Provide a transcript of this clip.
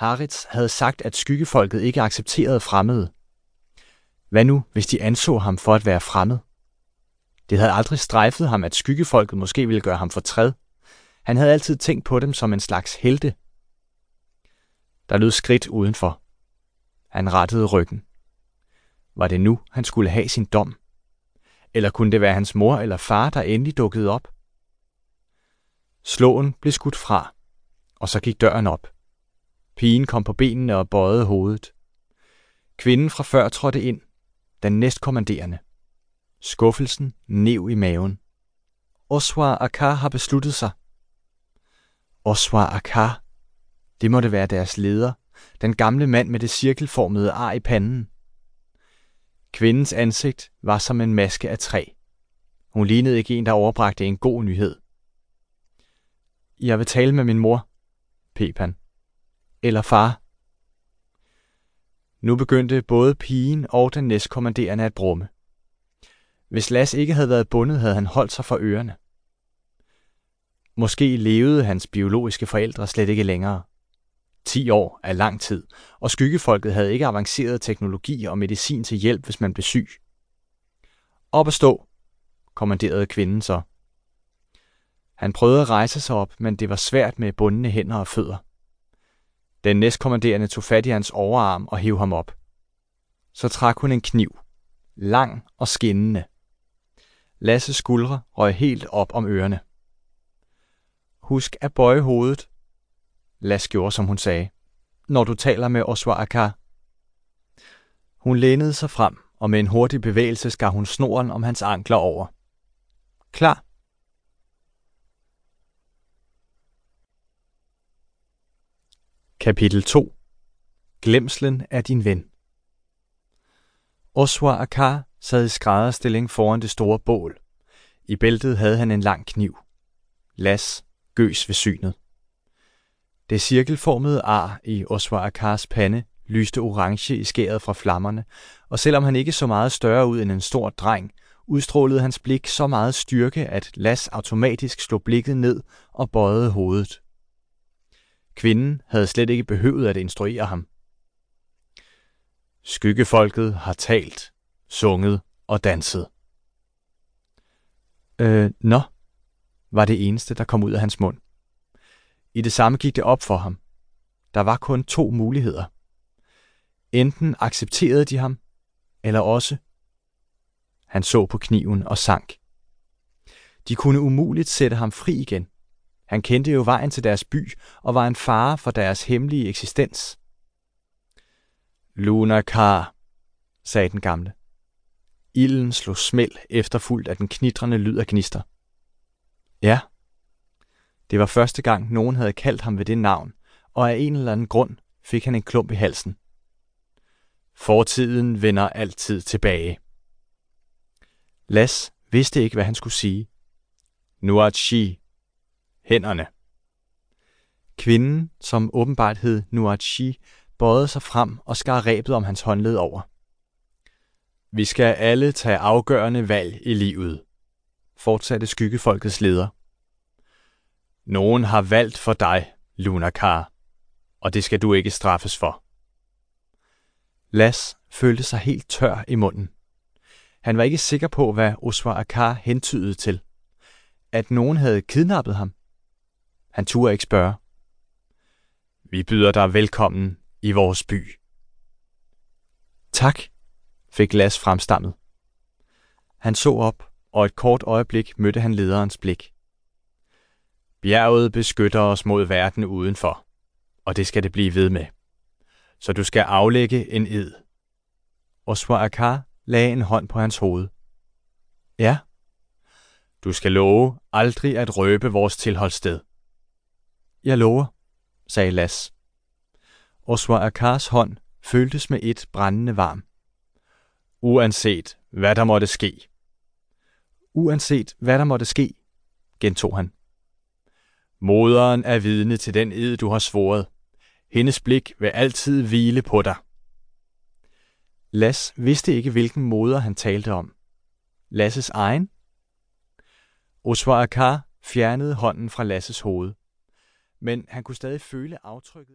Haritz havde sagt, at skyggefolket ikke accepterede fremmede. Hvad nu, hvis de anså ham for at være fremmed? Det havde aldrig strejfet ham, at skyggefolket måske ville gøre ham fortræd. Han havde altid tænkt på dem som en slags helte. Der lød skridt udenfor. Han rettede ryggen. Var det nu, han skulle have sin dom? Eller kunne det være hans mor eller far, der endelig dukkede op? Slåen blev skudt fra, og så gik døren op. Pigen kom på benene og bøjede hovedet. Kvinden fra før trådte ind, den næstkommanderende. Skuffelsen nev i maven. Oswar Akar har besluttet sig. Oswar Akar. Det måtte være deres leder, den gamle mand med det cirkelformede ar i panden. Kvindens ansigt var som en maske af træ. Hun lignede ikke en, der overbragte en god nyhed. Jeg vil tale med min mor, pep han. Eller far. Nu begyndte både pigen og den næstkommanderende at brumme. Hvis Las ikke havde været bundet, havde han holdt sig for ørerne. Måske levede hans biologiske forældre slet ikke længere. 10 år er lang tid, og skyggefolket havde ikke avanceret teknologi og medicin til hjælp, hvis man blev syg. Op at stå, kommanderede kvinden så. Han prøvede at rejse sig op, men det var svært med bundne hænder og fødder. Den næstkommanderende tog fat i hans overarm og hæv ham op. Så trak hun en kniv. Lang og skinnende. Lasses skuldre røg helt op om ørerne. Husk at bøje hovedet, Lasse gjorde, som hun sagde. Når du taler med Oswa Akar. Hun lænede sig frem, og med en hurtig bevægelse skar hun snoren om hans ankler over. Klar. Kapitel 2 Glemslen af din ven Oswa Akar sad i skrædderstilling foran det store bål. I bæltet havde han en lang kniv. Las gøs ved synet. Det cirkelformede ar i Oswar Akars pande lyste orange i skæret fra flammerne, og selvom han ikke så meget større ud end en stor dreng, udstrålede hans blik så meget styrke, at Las automatisk slog blikket ned og bøjede hovedet. Kvinden havde slet ikke behøvet at instruere ham. Skyggefolket har talt, sunget og danset. Øh, nå, var det eneste, der kom ud af hans mund. I det samme gik det op for ham. Der var kun to muligheder. Enten accepterede de ham, eller også. Han så på kniven og sank. De kunne umuligt sætte ham fri igen. Han kendte jo vejen til deres by og var en fare for deres hemmelige eksistens. Luna Kar, sagde den gamle. Ilden slog smæld efterfulgt af den knitrende lyd af gnister. Ja, det var første gang, nogen havde kaldt ham ved det navn, og af en eller anden grund fik han en klump i halsen. Fortiden vender altid tilbage. Las vidste ikke, hvad han skulle sige. Nuachi. Hænderne. Kvinden, som åbenbart hed Nuachi, bøjede sig frem og skar rebet om hans håndled over. Vi skal alle tage afgørende valg i livet, fortsatte skyggefolkets leder. Nogen har valgt for dig, Lunakar, og det skal du ikke straffes for. Las følte sig helt tør i munden. Han var ikke sikker på, hvad Oswar Akar hentydede til. At nogen havde kidnappet ham. Han turde ikke spørge. Vi byder dig velkommen i vores by. Tak, fik Las fremstammet. Han så op, og et kort øjeblik mødte han lederens blik. Bjerget beskytter os mod verden udenfor, og det skal det blive ved med. Så du skal aflægge en ed. Og Akar lagde en hånd på hans hoved. Ja. Du skal love aldrig at røbe vores tilholdssted. Jeg lover, sagde Las. Oswa Akars hånd føltes med et brændende varm. Uanset hvad der måtte ske. Uanset hvad der måtte ske, gentog han. Moderen er vidne til den ed, du har svoret. Hendes blik vil altid hvile på dig. Las vidste ikke, hvilken moder han talte om. Lasses egen? Oswar Akar fjernede hånden fra Lasses hoved, men han kunne stadig føle aftrykket